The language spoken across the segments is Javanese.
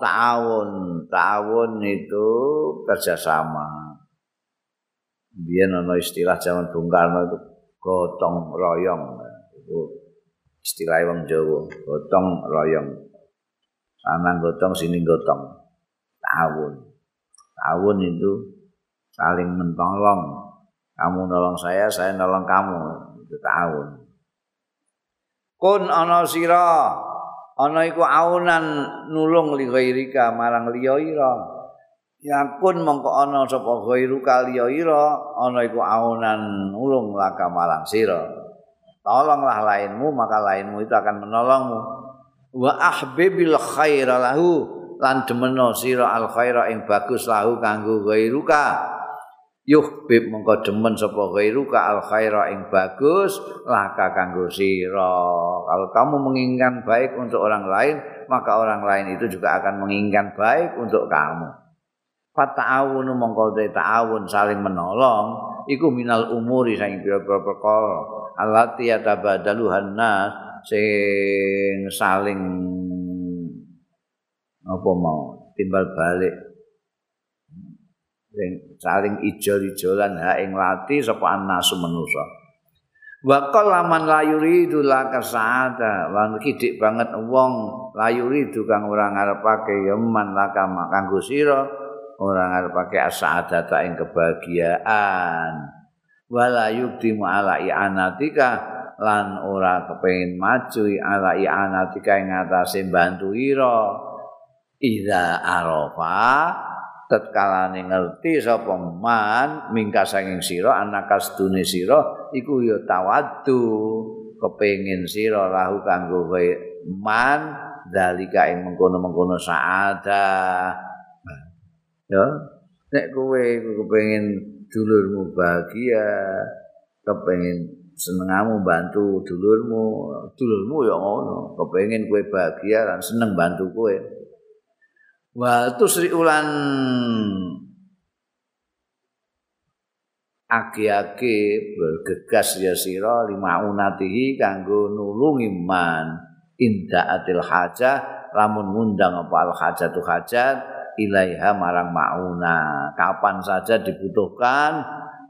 ta'awun. Ta'awun itu kerjasama. Biar ada istilah zaman Bung Karno itu gotong royong. Itu istilah wong Jawa, gotong royong. Sana gotong, sini gotong. Ta'awun. Ta'awun itu saling menolong. Kamu nolong saya, saya nolong kamu. Itu ta'awun. kun ana sira ana iku aunan nulung li ghairika marang liya ira. Ya kun mongko ana sapa ghairuka liya ira ana iku aunan nulung laka marang sira. Tolonglah lainmu maka lainmu itu akan menolongmu. Wa ahbibil khaira lahu lan demeno sira al khaira ing bagus lahu kanggo ghairuka yuh bib mengko demen sapa ghairu ka al khaira ing bagus laka kanggo sira. Kalau kamu menginginkan baik untuk orang lain maka orang lain itu juga akan menginginkan baik untuk kamu. Fata'awunu mongko ta'awun saling menolong iku minal umuri sing pira-pira perkara. Allati yatabadaluhan nas sing saling apa mau timbal balik sing saling ijol-ijolan ha ing lati sapa anasu manusa. Wa qallaman la yuridu la kasada. Lan kidik banget wong la yuridu kang ora ngarepake ya man la kanggo sira ora ngarepake asadata ing kebahagiaan. Wala yukti ala i'anatika lan ora kepengin maju ala i'anatika ing atase bantu ira. Ida arafa tetkalane ngerti sapa man mingka sanging sira anakas dune sira iku ya tawaddu kepengin sira lahu kanggo man dalika ing mengkono-mengkono saada ya nek kowe kepengin dulurmu bahagia kepengin senengamu bantu dulurmu dulurmu ya ngono kepengin kowe bahagia lan seneng bantu kowe wa tusri ulan aki-aki bergegas ya sira lima unatihi kanggo nulungi man inda atil hajah lamun ngundang apa al hajatu hajat ilaiha marang mauna. Kapan saja dibutuhkan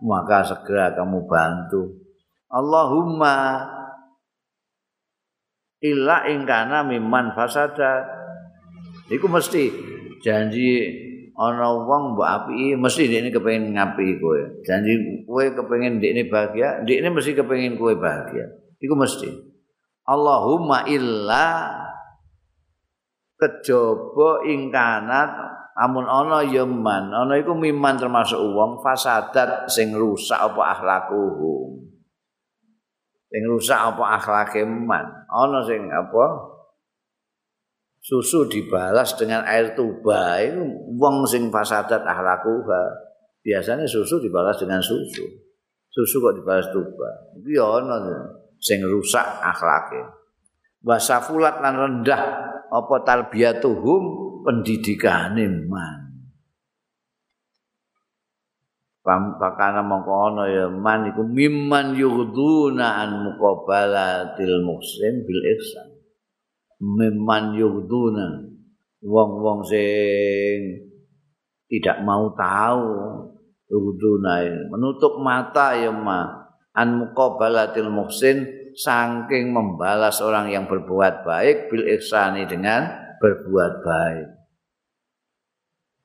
maka segera kamu bantu. Allahumma illa ingkana mimman fasada iku mesti janji ana wong mbok apiki mesti dekne kepengin ngapi kowe. Janji kowe kepengin dekne bahagia dekne mesti kepengin kowe bahagia. Iku mesti. Allahumma illa kejaba ing kanat amun ana ya man. Ana iku miman termasuk wong fasadat sing rusak apa akhlakuhum sing rusak apa akhlake man. Ana sing apa susu dibalas dengan air tuba. Itu wong sing fasadat ahlakuha biasanya susu dibalas dengan susu. Susu kok dibalas tuba? Itu ya ono sing rusak akhlake. Wasafulat lan rendah apa tarbiyatuhum pendidikane man. Pampakana mongko ana ya man iku mimman yughduna an muqabalatil muslim bil ihsan memang yuduna wong-wong sing tidak mau tahu yuduna menutup mata ya ma. An muqabalatil muhsin saking membalas orang yang berbuat baik bil ihsani dengan berbuat baik.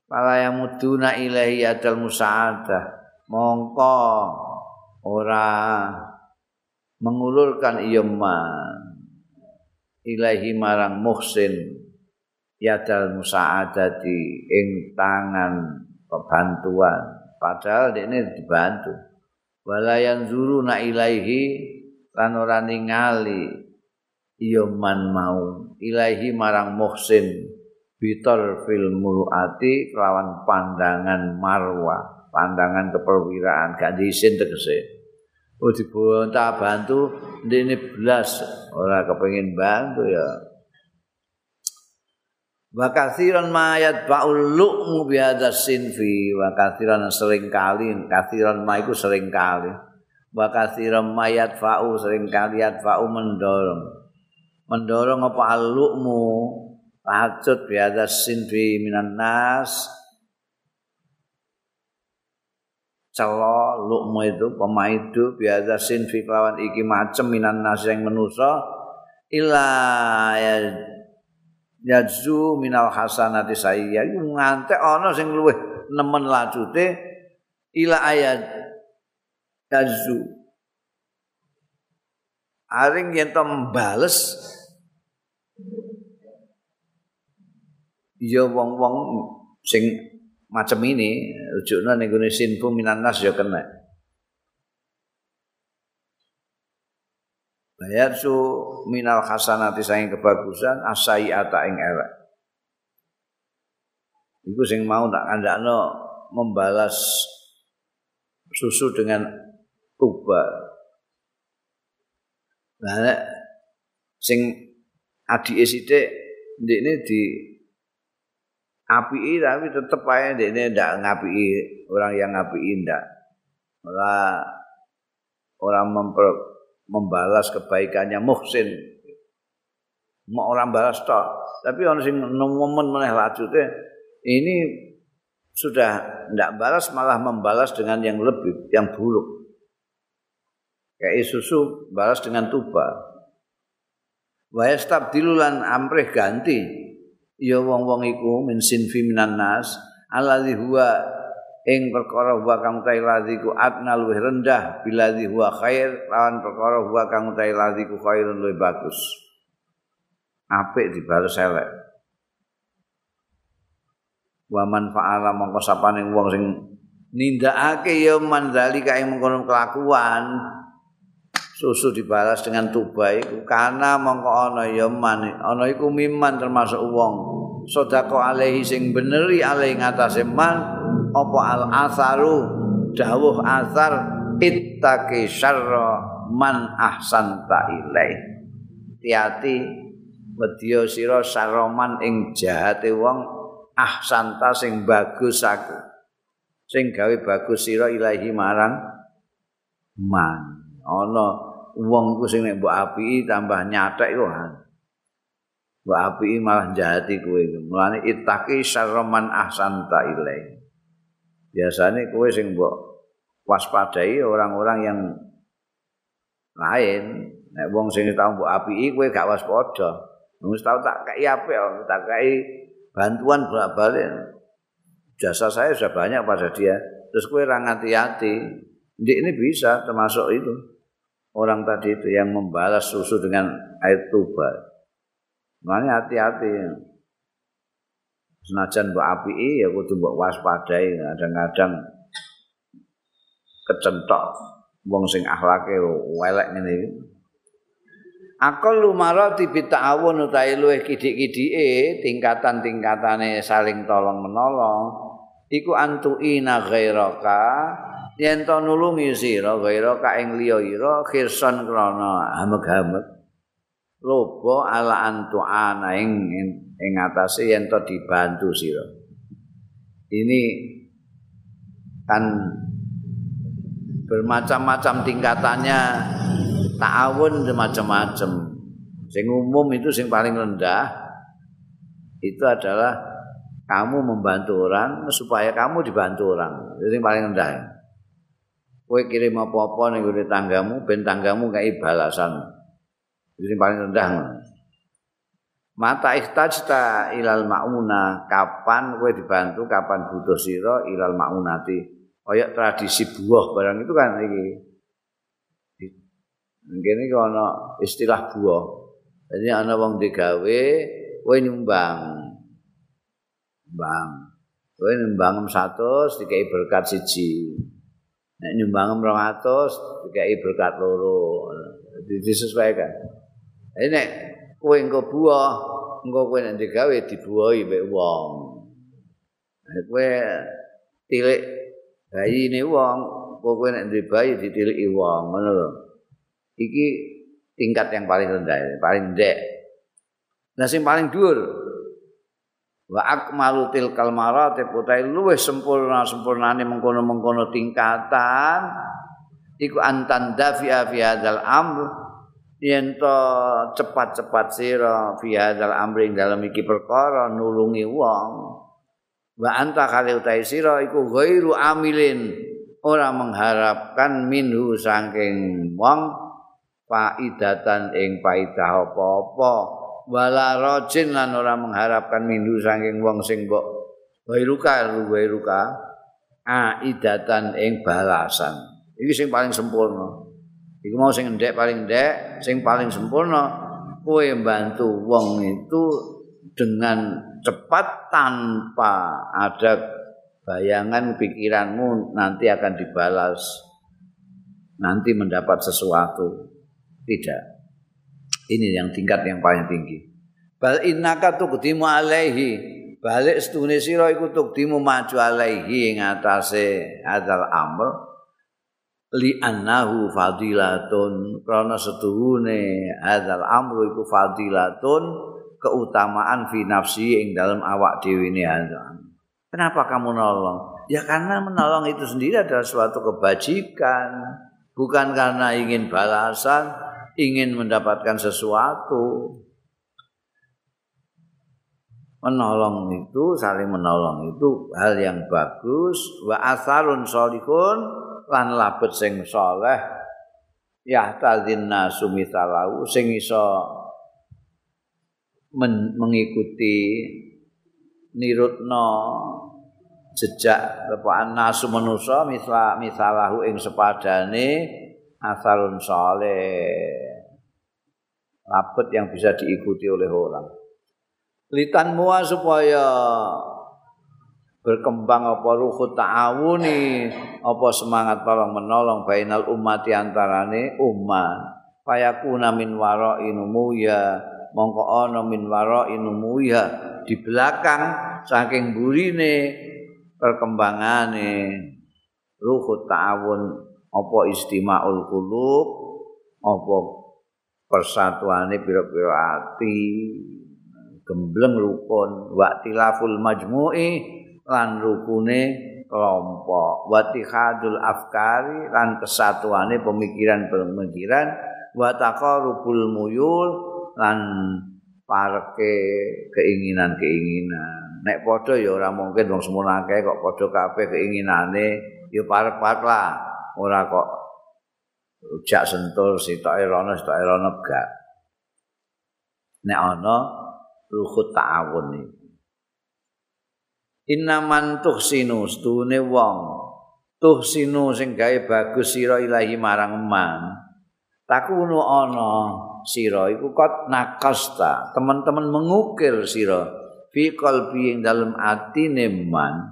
Pala yang muduna ilahi adal musa'adah. Mongko ora mengulurkan iyaman ilahi marang muhsin yadal musa'adati ing tangan kebantuan padahal ini dibantu. Walayan zuru na ilaihi lan ora ningali man mau. Ilahi marang muhsin bitor fil muruati kelawan pandangan marwah pandangan keperwiraan. Gak diisin tegese oh dibonta bantu ini belas ora kepengin bantu ya. Wa kathiran mayat ba'ul lu'mu biada sinfi. Wa kathiran sering kali kathiran ma iku sering kali. Wa kathiran mayat fa'u sering kali yat fa'u mendorong. Mendorong apa al-lu'mu? Tahajud biada sinfi minan nas Celo lukmu itu pemaidu biada sinfi kelawan iki macem minan nas yang menuso Ila ya Yadzu minal hasanati saya ngantek ana sing luwih nemen lajute ila ayat yadzu aring yen to mbales ya wong-wong sing macam ini rujukna ning gone sinfu minan nas ya kena. Bayar su minal hasanati saing kebagusan asai ata ing elek. Iku sing mau tak kandakno membalas susu dengan tuba. Nah, sing adik sithik ndekne di api tapi tetep aja ini ndak ngapi orang yang ngapi ndak. Malah orang memper, membalas kebaikannya muhsin. Mau orang balas toh tapi orang sing momen meneh lajute ini sudah ndak balas malah membalas dengan yang lebih yang buruk. Kayak susu balas dengan tuba. Wa yastabdilulan amrih ganti ya wong-wong iku min sinfi minan nas alladzi huwa ing perkara huwa kang utahe ladzi ku adna luwih rendah biladzi huwa khair lawan perkara huwa kang utahe ladzi ku khairun luwih bagus. Apik dibales elek. Wa man fa'ala mongko sapane wong sing nindakake ya manzalika ing mengkono kelakuan susu dibalas dengan tuba iku kana mongko ana ya man ana iku miman termasuk wong sedekah alaihi sing beneri alaihi ngatasé man apa al asaru dawuh asar ittaqi syarra man ahsanta ilai hati-hati wedya sira saroman ing jahate wong ahsanta sing bagus aku. Sing gawe bagus sira ilahi marang man. Ana wong ku sing nek mbok apiki tambah nyatek kok. Mbok apiki malah jahati kowe. Mulane itaki syarman ahsanta ilai. Biasane kowe sing mbok waspadai orang-orang yang lain. Nek wong sing tau mbok apiki kowe gak waspada. Wis tau tak kei apik, tak kei bantuan bolak-balik. Jasa saya sudah banyak pada dia. Terus kowe ra hati-hati. ini bisa termasuk itu. orang tadi itu yang membalas susu dengan air tuba. Makanya hati-hati. Senajan mbok api ya kudu mbok waspadai kadang-kadang kecentok wong sing akhlake welek ngene iki. Akal lumara tibita'awun utahe luwih kidik-kidike tingkatan-tingkatane saling tolong menolong iku antuina ghairaka yen to nulungi sira gaira ka ing liya ira khirsan krana hamek-hamek lobo ala antuana ing ing atase yen to dibantu sira. Ini kan bermacam-macam tingkatannya ta'awun macam-macam sing umum itu sing paling rendah itu adalah kamu membantu orang supaya kamu dibantu orang. Itu yang paling rendah. Kowe kirim apa-apa ning tanggamu ben tanggamu kaya balasan. Ini paling rendah. Mata ihtajta ilal mauna kapan kowe dibantu kapan butuh sira ilal maunati. Kaya tradisi buah barang itu kan iki. Mungkin iki ana istilah buah. Jadi ana wong digawe kowe nyumbang. Bang. Kowe nyumbang 100 dikai berkat siji. Nek nyumbang 200 dikai berkat loro. Disesuaikan. Ini nek kowe engko buah engko kowe nek digawe dibuahi mek wong. Nek kowe tilik bayi ne wong, kowe nek duwe bayi ditiliki wong, ngono lho. Iki tingkat yang paling rendah, paling ndek. Nah sing paling dhuwur wa akmalu tilkal maratib utai luwih sempurna sempurnane mengkono-mengkono tingkatan iku antan dafi'a fi hadzal amr yen to cepat-cepat sira fi hadzal amri dalam iki perkara nulungi wong wa anta kali utai sira iku ghairu amilin. Ora mengharapkan minhu saking wong faidatan ing faidah apa-apa. Wala rajin lan ora mengharapkan minhu saking wong sing mbok ghairuka ghairuka aidatan ing balasan. Iki sing paling sempurna. Iku mau sing ndek paling ndek, sing paling sempurna kowe bantu wong itu dengan cepat tanpa ada bayangan pikiranmu nanti akan dibalas nanti mendapat sesuatu. Tidak. Ini yang tingkat yang paling tinggi. Bal innaka tuqdimu alaihi. Balik setune sira iku tuqdimu maju alaihi ing atase adzal amr li annahu fadilatun krana setuhune hadzal amru iku fadilatun keutamaan fi nafsi ing dalam awak dhewe ne Kenapa kamu nolong? Ya karena menolong itu sendiri adalah suatu kebajikan, bukan karena ingin balasan, ingin mendapatkan sesuatu. Menolong itu, saling menolong itu hal yang bagus. Wa asarun solihun, lan labet sing saleh. Ya tadzin nasu mitalau sing iso mengikuti nirutno jejak lepaan nasu manusa misla misalahu ing sepadane asarun saleh. Labet yang bisa diikuti oleh orang. Litan mua supaya berkembang apa ruhu ta'awuni apa semangat tolong menolong bainal umat antarane umat. Fayakuna min wara inumu ya mongko ana min wara inumu ya di belakang saking burine perkembangane. Ruhu ta'awun apa istimaul qulub apa persatuane pira-pira ati gembleng rukun wa tilaful majmu'i lan rukune kelompok. Watihadul afkari lan kesatuane pemikiran-pemikiran wa taqarrubul muyul lan parke keinginan-keinginan. Nek padha ya ora mungkin wong semono akeh kok padha kabeh keinginane ya parek-parek lah. Ora kok ujak sentul sitoke rono sitoke rono gak. Nek ana ruhut ta'awun iki Innaman tuhsinu stune wong. Tuhsinu sing gawe bagus sira ilahi marang man. Takunu ana sira iku kot nakasta teman-teman mengukir sira fi qalbi ing dalem atine man.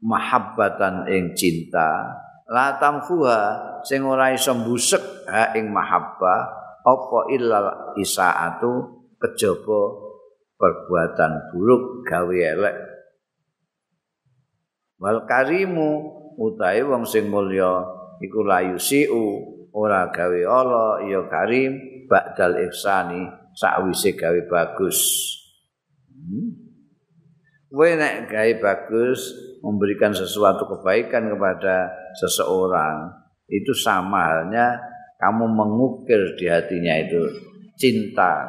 Mahabbatan ing cinta. La tamfuha sing ora iso mbusek ha ing mahabbah apa illal isaatu kejaba perbuatan buruk gawe elek wal karimu utahe wong sing mulya iku layu siu ora gawe ala ya karim ba'dal ihsani sakwise gawe bagus hmm? Kowe nek gawe bagus memberikan sesuatu kebaikan kepada seseorang itu sama halnya kamu mengukir di hatinya itu cinta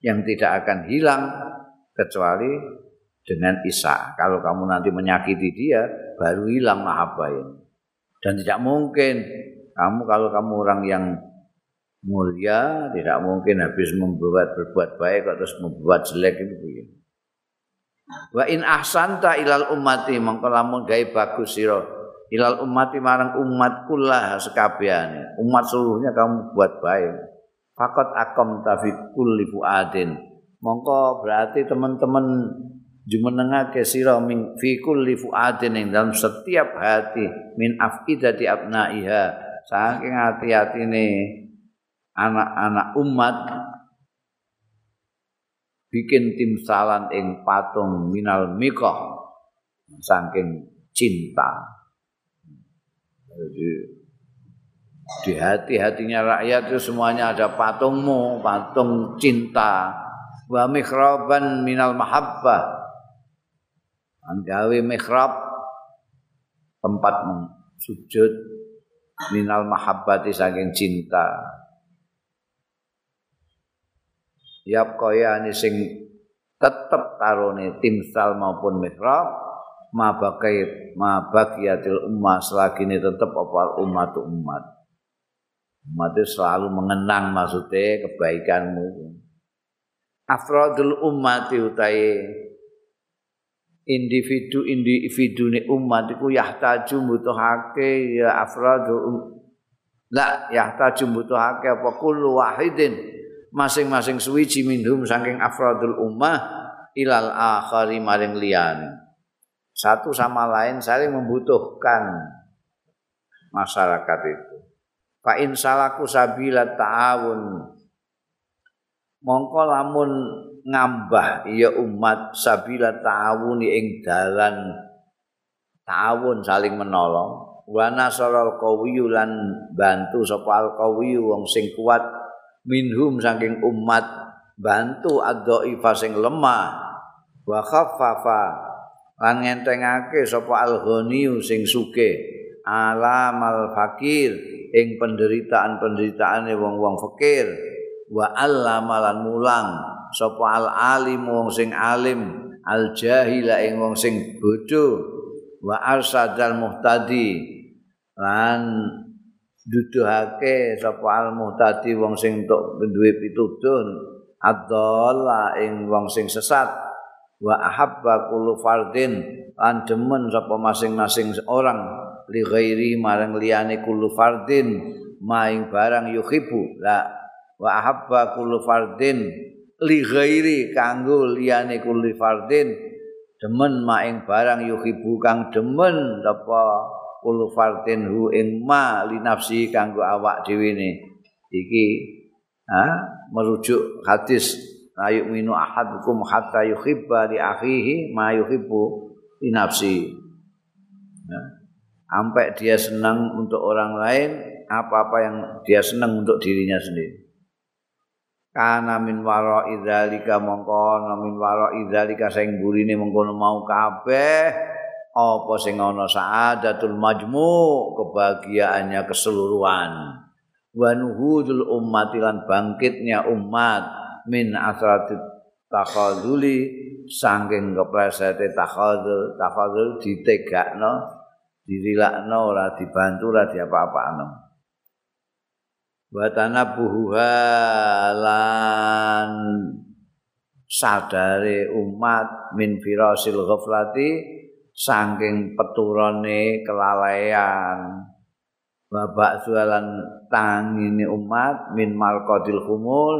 yang tidak akan hilang kecuali dengan Isa. Kalau kamu nanti menyakiti dia, baru hilang mahabbah ini. Dan tidak mungkin kamu kalau kamu orang yang mulia, tidak mungkin habis membuat berbuat baik terus membuat jelek itu begini. Wa in ahsanta ilal ummati mongko lamun gawe bagus sira ilal ummati marang umat kula sekabehane umat seluruhnya kamu buat baik fakot akom tafi kulli fuadin mongko berarti teman-teman jumenengake sira min fi kulli fuadin ing dalam setiap hati min afidati abnaiha saking hati-hati, hati hati ini anak-anak umat bikin timsalan ing patung minal mikoh saking cinta jadi di hati-hatinya rakyat itu semuanya ada patungmu, patung cinta. Wa mikhraban minal mahabbah. Anggawi mikhrab tempat sujud minal mahabbati saking cinta. Yap kaya sing tetep karone timsal maupun mihrab ma bakai ma bagiyatil ummah selagi ini tetep apa umat umat. Umat itu selalu mengenang maksudnya kebaikanmu. Afrodul umat utai individu individu umat iku yahtaju butuhake ya afrodul um, la yahtaju butuhake apa kullu wahidin. Masing-masing suwiji minhum saking afrodul ummah ilal akhari maring liyan satu sama lain saling membutuhkan masyarakat itu. Fa in salaku sabila ta'awun mongko lamun ngambah ya umat sabila ta'awuni ing dalan ta'awun saling menolong. Wa nasaral qawiyyu lan bantu sapa al qawiyyu wong sing kuat minhum saking umat bantu adhaifa sing lemah. Wa khaffafa lan ngentengake sapa al ghaniyyu sing sugih. Alamal fakir ing penderitaan-penderitaane wong-wong fakir wa allamalan mulang. Sapa al alim wong sing alim al jahila ing wong sing bodho. Wa arsadal muhtadi. Lan duduhake sapa al muhtadi wong sing entuk duwe pituduh adzalla ing wong sing sesat. Wa ahabba kullu fardin. Lan demen sapa masing-masing orang. Li ghairi marang liyane kullu fardin. Maing barang yuhibbu la wa ahabba kullu fardin li ghairi kanggo liyane kullu fardin. Demen maing barang yuhibbu kang demen apa kullu fardin hu ing ma li nafsi kanggo awak dhewe ne iki ha merujuk hadis ayu minu ahadukum hatta yuhibba li akhihi ma yuhibbu li nafsi. Ya. sampai dia senang untuk orang lain apa-apa yang dia senang untuk dirinya sendiri kana min wara idzalika mongko min wara idzalika sing burine mengkono mau kabeh. Apa sing ana saadatul majmu kebahagiaannya keseluruhan. Wa nuhudul ummati lan bangkitnya umat min asratit takhadzuli saking kepresete takhadzul takhadzul ditegakno dirilakno ora dibantu ora diapa-apakno wa tanabuha lan sadare umat min firasil ghaflati saking peturane kelalaian. Babak jualan tangine umat min malqadil humul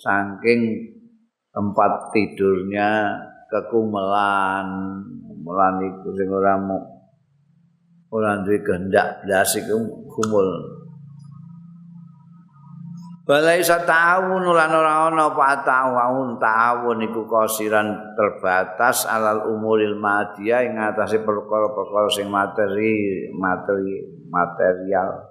saking tempat tidurnya kekumelan. Mulan iku sing ora ora duwe kehendak blas iku kumul Balai satawun lan ora ana apa ta'awun ta'awun iku kosiran terbatas alal umuril madya ing atase perkara-perkara sing materi materi material.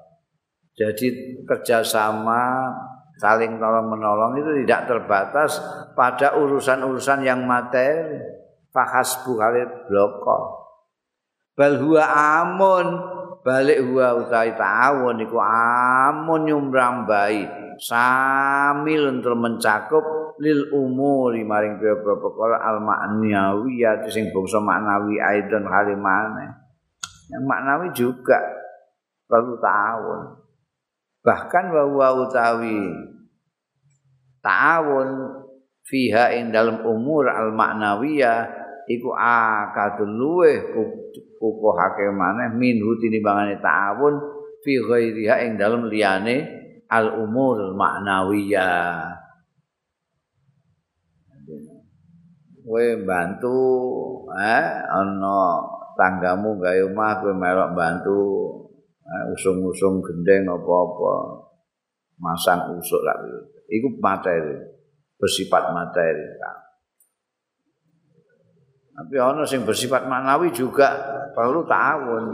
Jadi kerjasama saling tolong menolong itu tidak terbatas pada urusan-urusan yang materi. Fahasbu kali bloko. bal huwa amun balik huwa utawi ta'awun iku amun nyumrambai samil untuk mencakup lil umuri maring pira-pira perkara al ma'nawiyah sing bangsa maknawi aidon halimane. Yang maknawi juga perlu ta'awun bahkan bahwa utawi ta'awun fiha ing dalam umur al ma'nawiyah iku akadul luweh kukuhake maneh minhu tinimbangane ta'awun fi ghairiha ing dalem liyane al umur maknawiyah kowe bantu eh ana tanggamu gawe omah kowe melok bantu eh, usung-usung gendeng apa-apa masang usuk lak iku materi bersifat materi Tapi ana sing bersifat maknawi juga perlu ta'awun.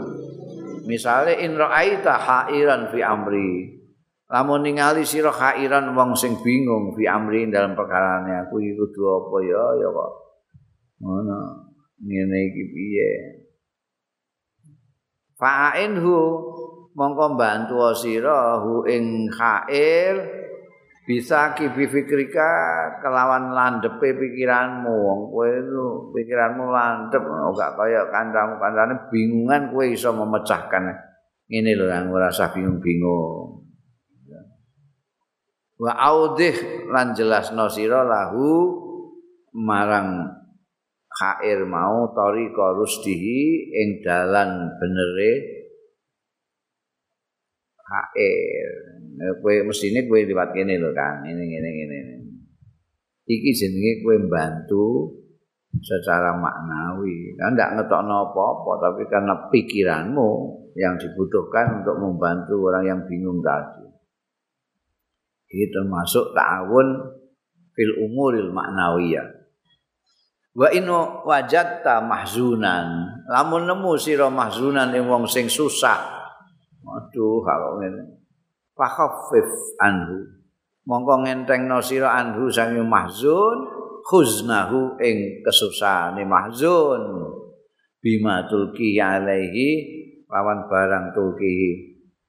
Misalnya in ra'aita hairan fi amri. Lamun ningali sira hairan wong sing bingung fi amri dalam perkarane aku iki kudu apa ya ya kok. Ngono. Ngene iki piye? Fa'inhu mongko bantu sira hu ing khair bisa kibi fikrika kelawan landepe pikiranmu wong kowe pikiranmu landep ora kaya kancamu kancane bingungan kowe iso memecahkan ini lho ora usah bingung-bingung wa audih lan jelasno sira lahu marang khair mau tori rusdihi ing dalan benere khair. Kowe mesine kowe liwat kene lho kan ini ngene ngene iki jenenge kowe bantu secara maknawi. Kan ndak ngetokno apa-apa tapi karena pikiranmu yang dibutuhkan untuk membantu orang yang bingung tadi ini termasuk ta'awun fil umuril maknawiyah wa inu wajatta mahzunan. Lamun nemu sira mahzunan ing wong sing susah. Aduh kalau ngene. Fakhaffif anhu. Mongko ngentengno sira anhu sange mahzun khuznahu ing kesusahane mahzun. Bima tulki alaihi lawan barang tulki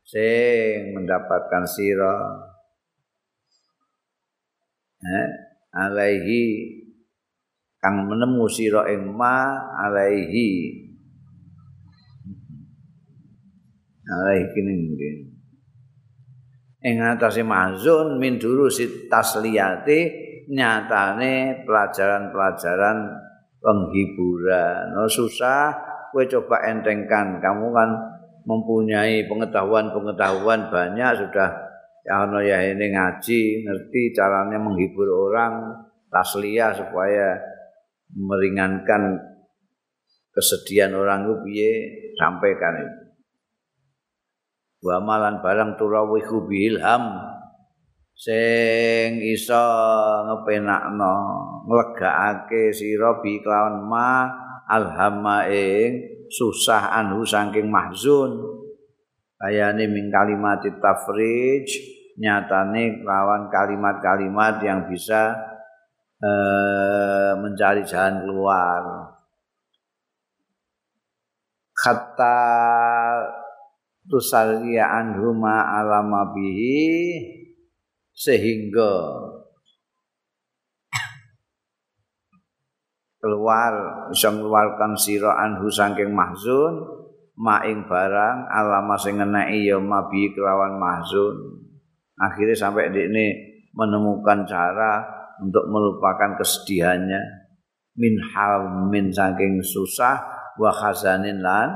sing mendapatkan sira alaihi. Kang menemu sira ing ma alaihi. Alaihi kene ing atase mazun min durusit tasliyati nyatane pelajaran-pelajaran penghiburan. No susah. Kowe coba entengkan. Kamu kan mempunyai pengetahuan-pengetahuan banyak sudah ya ono ya ini ngaji, ngerti caranya menghibur orang, tasliyah supaya meringankan kesedihan orang itu piye sampaikan itu. wa malan barang turawihu bilham sing iso ngepenakno nglegakake sira bi kelawan ma alhamma ing susah anhu saking mahzun kayane min kalimat tafrij nyatane kelawan kalimat-kalimat yang bisa uh, mencari jalan keluar. Kata tusalliya anhuma alama bihi sehingga keluar bisa mengeluarkan sira anhu saking mahzun maing barang alama sing ngeneki ya mabi kelawan mahzun. Akhirnya sampai di ini menemukan cara untuk melupakan kesedihannya. Min hal min saking susah wa khazanin lan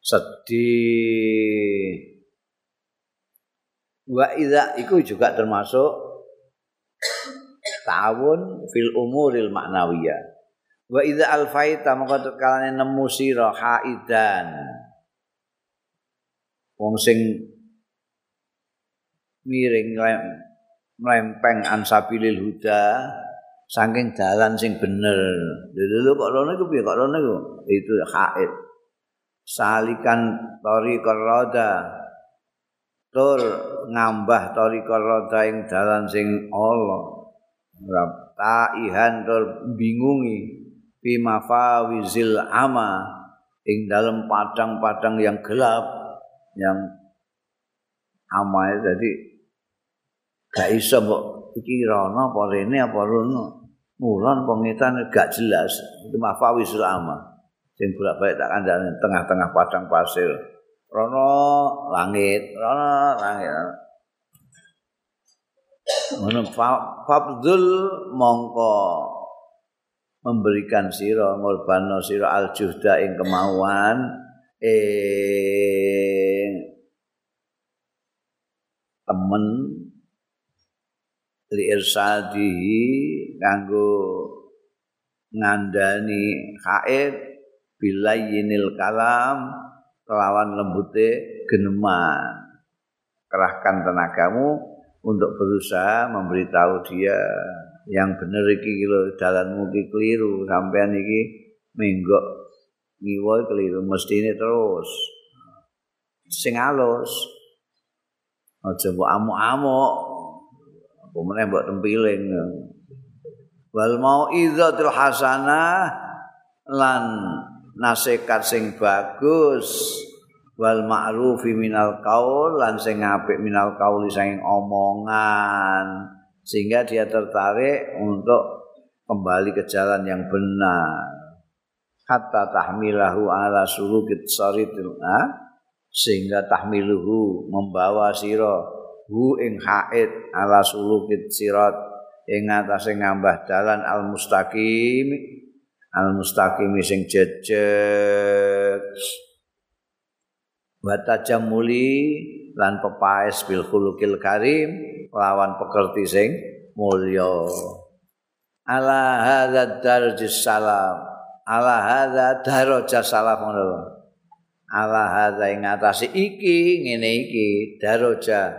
sedih. Wa idza iku juga termasuk ta'awun fil umuril maknawiyah wa idza alfaita maka kalane nemu sira haidan. Wong sing miring mlempeng ansabilil huda saking dalan sing bener. Lho kok rono iku piye? Kok rono iku? Itu haid. Salikan tori roda. Tur ngambah tori roda ing dalan sing Allah. Ta ihan tur bingungi fi mafawizil ama ing dalam padang-padang yang gelap yang ama jadi gak iso mbok iki rono apa rene apa rono mulon pengitan gak jelas. Itu mafawizil ama. Sing bolak-balik tak kandhane tengah-tengah padang pasir. Rono langit, rono langit. Ngono fabdul mongko memberikan sira ngorbano sira aljuhda ing kemauan ing temen li irsadihi kanggo ngandani khair bilayinil kalam kelawan lembute geneman. Kerahkan tenagamu untuk berusaha memberitahu dia yang bener iki lho dalanmu iki keliru. Sampean iki menggok ngiwo keliru. Mestine terus. Sing alus. Aja mbok amuk-amuk. Apa meneh mbok tempiling. Wal mau idzatul hasanah lan nasihat sing bagus. Wal ma'rufi minal qaul lan sing apik minal qauli sing omongan sehingga dia tertarik untuk kembali ke jalan yang benar. Hatta tahmilahu ala sulukit saritil sehingga tahmiluhu membawa sira hu ing haid ala sulukit sirat ing atase ngambah dalan al mustaqim al mustaqim sing jejeg. Wa tajamuli lan pepaes bil khuluqil karim lawan pekerti sing mulya. Ala hadza darajis salam. Ala hadza darajas salam ngono ala hadza ing atase iki ngene iki daraja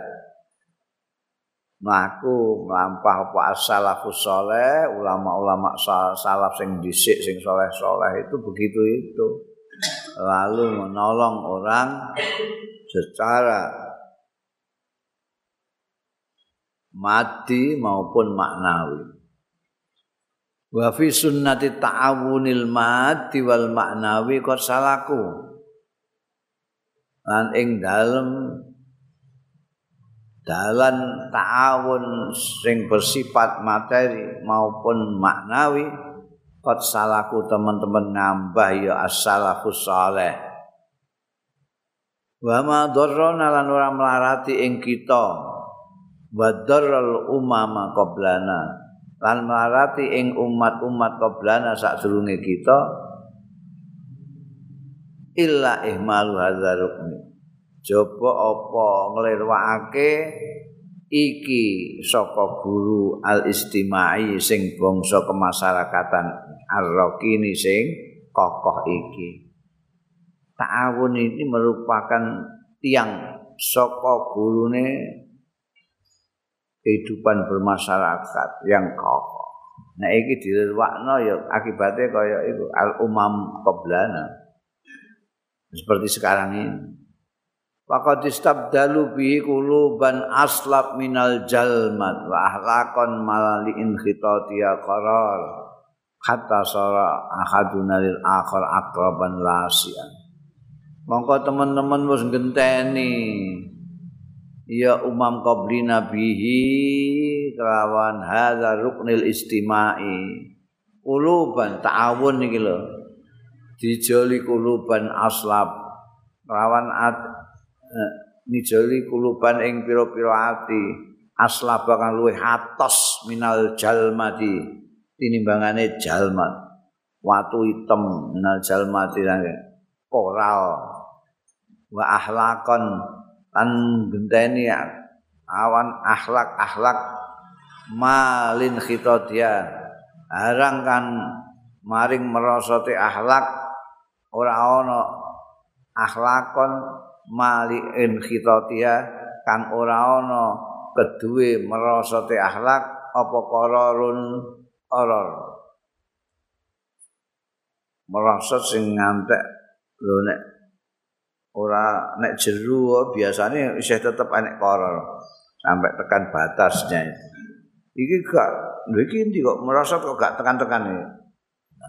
mlaku mlampah apa salafus saleh ulama-ulama salaf sing dhisik sing saleh-saleh itu begitu itu. Lalu menolong orang secara mati maupun maknawi. Wa fi sunnati ta'awunil mati wal maknawi kok salaku. Lan ing dalem dalan ta'awun sing bersifat materi maupun maknawi kok salaku teman-teman ngambah ya as-salafus saleh. Wa ma dharrana lan ora melarati ing kita wadarral umama qablana lan marati ing umat-umat qablana sadurunge kita illa ihmalu hadzarukni coba apa nglirwakake iki saka guru al istimai sing bangsa kemasyarakatan arrokini sing kokoh iki. Ta'awun ini merupakan tiang saka gurune kehidupan bermasyarakat yang kokoh. Nah iki dilewakno ya akibatnya kaya itu al umam qablana. Seperti sekarang ini. Faqad istabdalu bi quluban aslab minal jalmat wa ahlakon malali in khitatiya qarar hatta sara ahaduna lil akhar akraban lasian. Mongko teman-teman wis genteni ya umam qabli nabihi kelawan hadza ruknil istimai. Kuluban ta'awun iki lho. Dijoli kuluban aslab. Kelawan at eh, nijoli kuluban ing pira-pira ati. Aslab kang luwih atos minal jalmati tinimbangane jalmat. Watu hitam minal jalmati koral. Wa ahlakon lan genteni awan akhlak-akhlak malin khitodia harang kan maring merosoti akhlak ora ana akhlakon malin khitodia kang ora ana keduwe merosoti akhlak apa kororun oror merosot sing ngantek lho ora nek jeru oh, biasanya isih tetep enek koror sampai tekan batasnya itu. Iki gak iki ndi kok merasa kok gak tekan-tekan iki.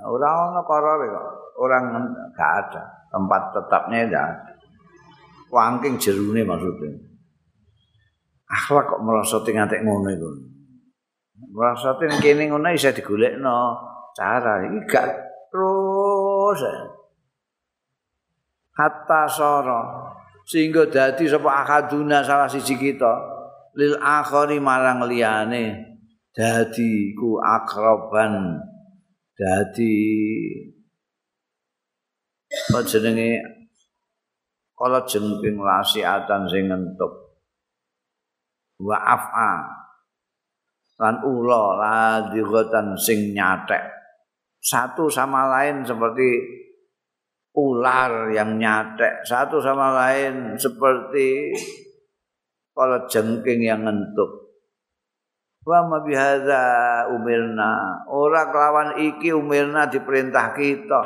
Ora ono koror kok. Orang gak ada. Tempat tetapnya ya. Wangking jerune maksudnya. Akhlak kok merasa ngantek ngono iku. Merasa kene ngono iso digolekno cara iki gak terus. Ya. Hatta sara sehingga dadi sapa akaduna salah siji kita. Lil akhari marang liyane. Dadi ku akraban. Dadi jenenge? Kala jengking lasiatan sing ngentuk. Wa afa. Lan ula ladhighatan sing nyatek. Satu sama lain seperti ular yang nyatek satu sama lain seperti kalau jengking yang ngentuk. Wa ma bihadza umirna. Ora kelawan iki umirna diperintah kita.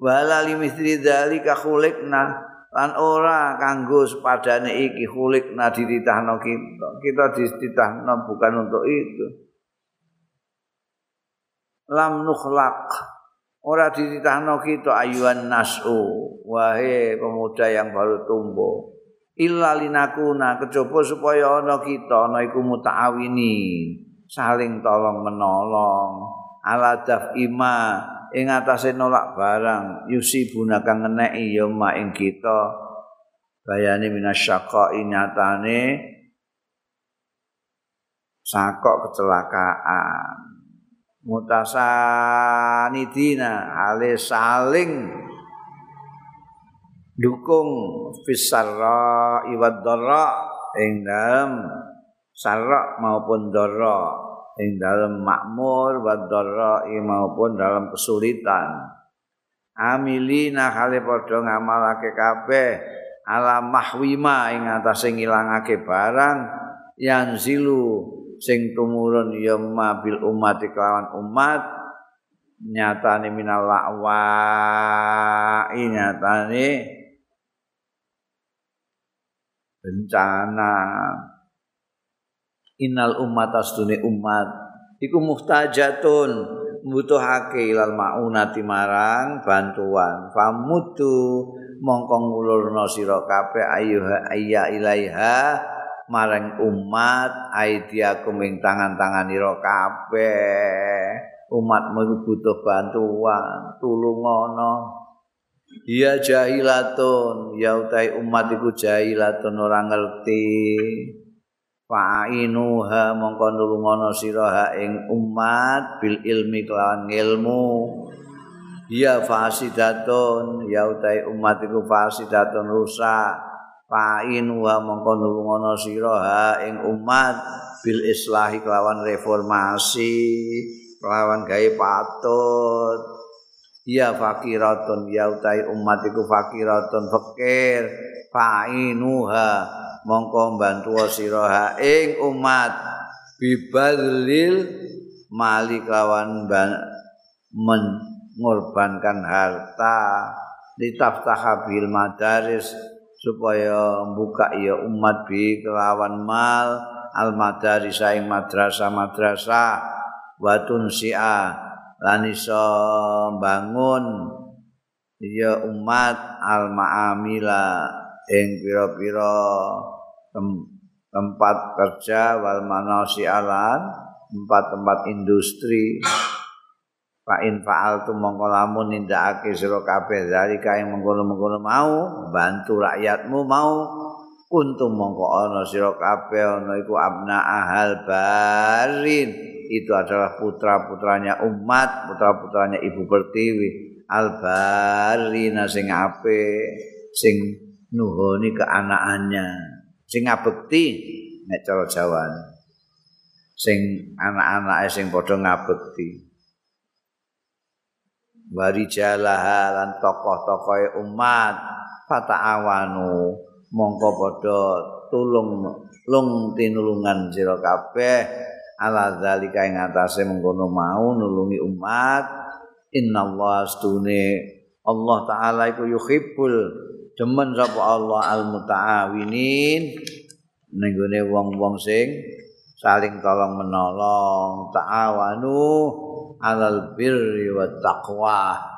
Wala limisri dzalika khuliqna. Lan ora kanggo sepadane iki khuliqna dititahno kita. Kita dititahno bukan untuk itu. Lam nukhlaq ora dititahno kita ayuan nasu. Wahai pemuda yang baru tumbuh. Illa linakuna kejaba supaya ana kita ana iku mutaawini. Saling tolong menolong. Ala ima ing atase nolak barang. Yusibuna kang ngeneki ya ma ing kita. Bayane minasyaqa inyatane sakok kecelakaan mutasanidina ale saling dukung fisarra iwad dharra ing dalem sarra maupun dharra ing dalem makmur wa dharra maupun dalam kesulitan. Amilina hale padha ngamalake kabeh ala mahwima ing atase ngilangake barang yang zilu sing tumurun ya bil umat kelawan umat nyatane minal la'wa nyatane bencana. Innal umat astune umat iku muhtajatun mbutuhake ilal maunati marang bantuan. Famutu mongko ngulurna sira kabeh ayuha ayya ilaiha marang umat aidiakum ing tangan-tangan ira kabeh umat butuh bantuan tulungono Ya jahilatun, ya utai umat iku jahilatun ora ngerti. Fa'inuha mongko nulungono sira ing umat bil ilmi kelawan ilmu. Ya fasidatun, ya utai umat iku fasidatun rusak. Fa'inuha mongko nulungono sira ing umat bil islahi kelawan reformasi, kelawan gawe patut. ya fakiratun ya utai umat iku fakiratun fakir. Fa'inuha mongko bantu sira ing umat. Bibadlil mali kawan mengorbankan harta. Ditaftaha bil madaris supaya buka ya umat bi kelawan mal. Al madaris ing madrasah madrasah watun si'ah lan iso bangun ya umat al maamila ing pira-pira tempat kerja wal manasi alan tempat-tempat industri Fa in fa'al tu mongko lamun nindakake sira kabeh dari kae mengkono-mengkono mau bantu rakyatmu mau kuntum mongko ana sira kabeh ana iku abna ahal barin itu adalah putra-putranya umat, putra-putranya Ibu Pertiwi. Al-Barina sing ape, sing nuhoni keanaaannya, sing ngabekti nek cara Jawa. Sing anak-anake sing padha ngabekti. Wari jalaha lan tokoh-tokoh umat. Fata'awanu mongko padha tulung lung tinulungan sira kabeh. Ala zalika ing atase mengkono mau nulungi umat. Innallaha astune Allah taala iku yuhibbul. Demen sapa Allah al mutaawinin ning wong-wong sing saling tolong menolong. Ta'awanu alal birri wat taqwa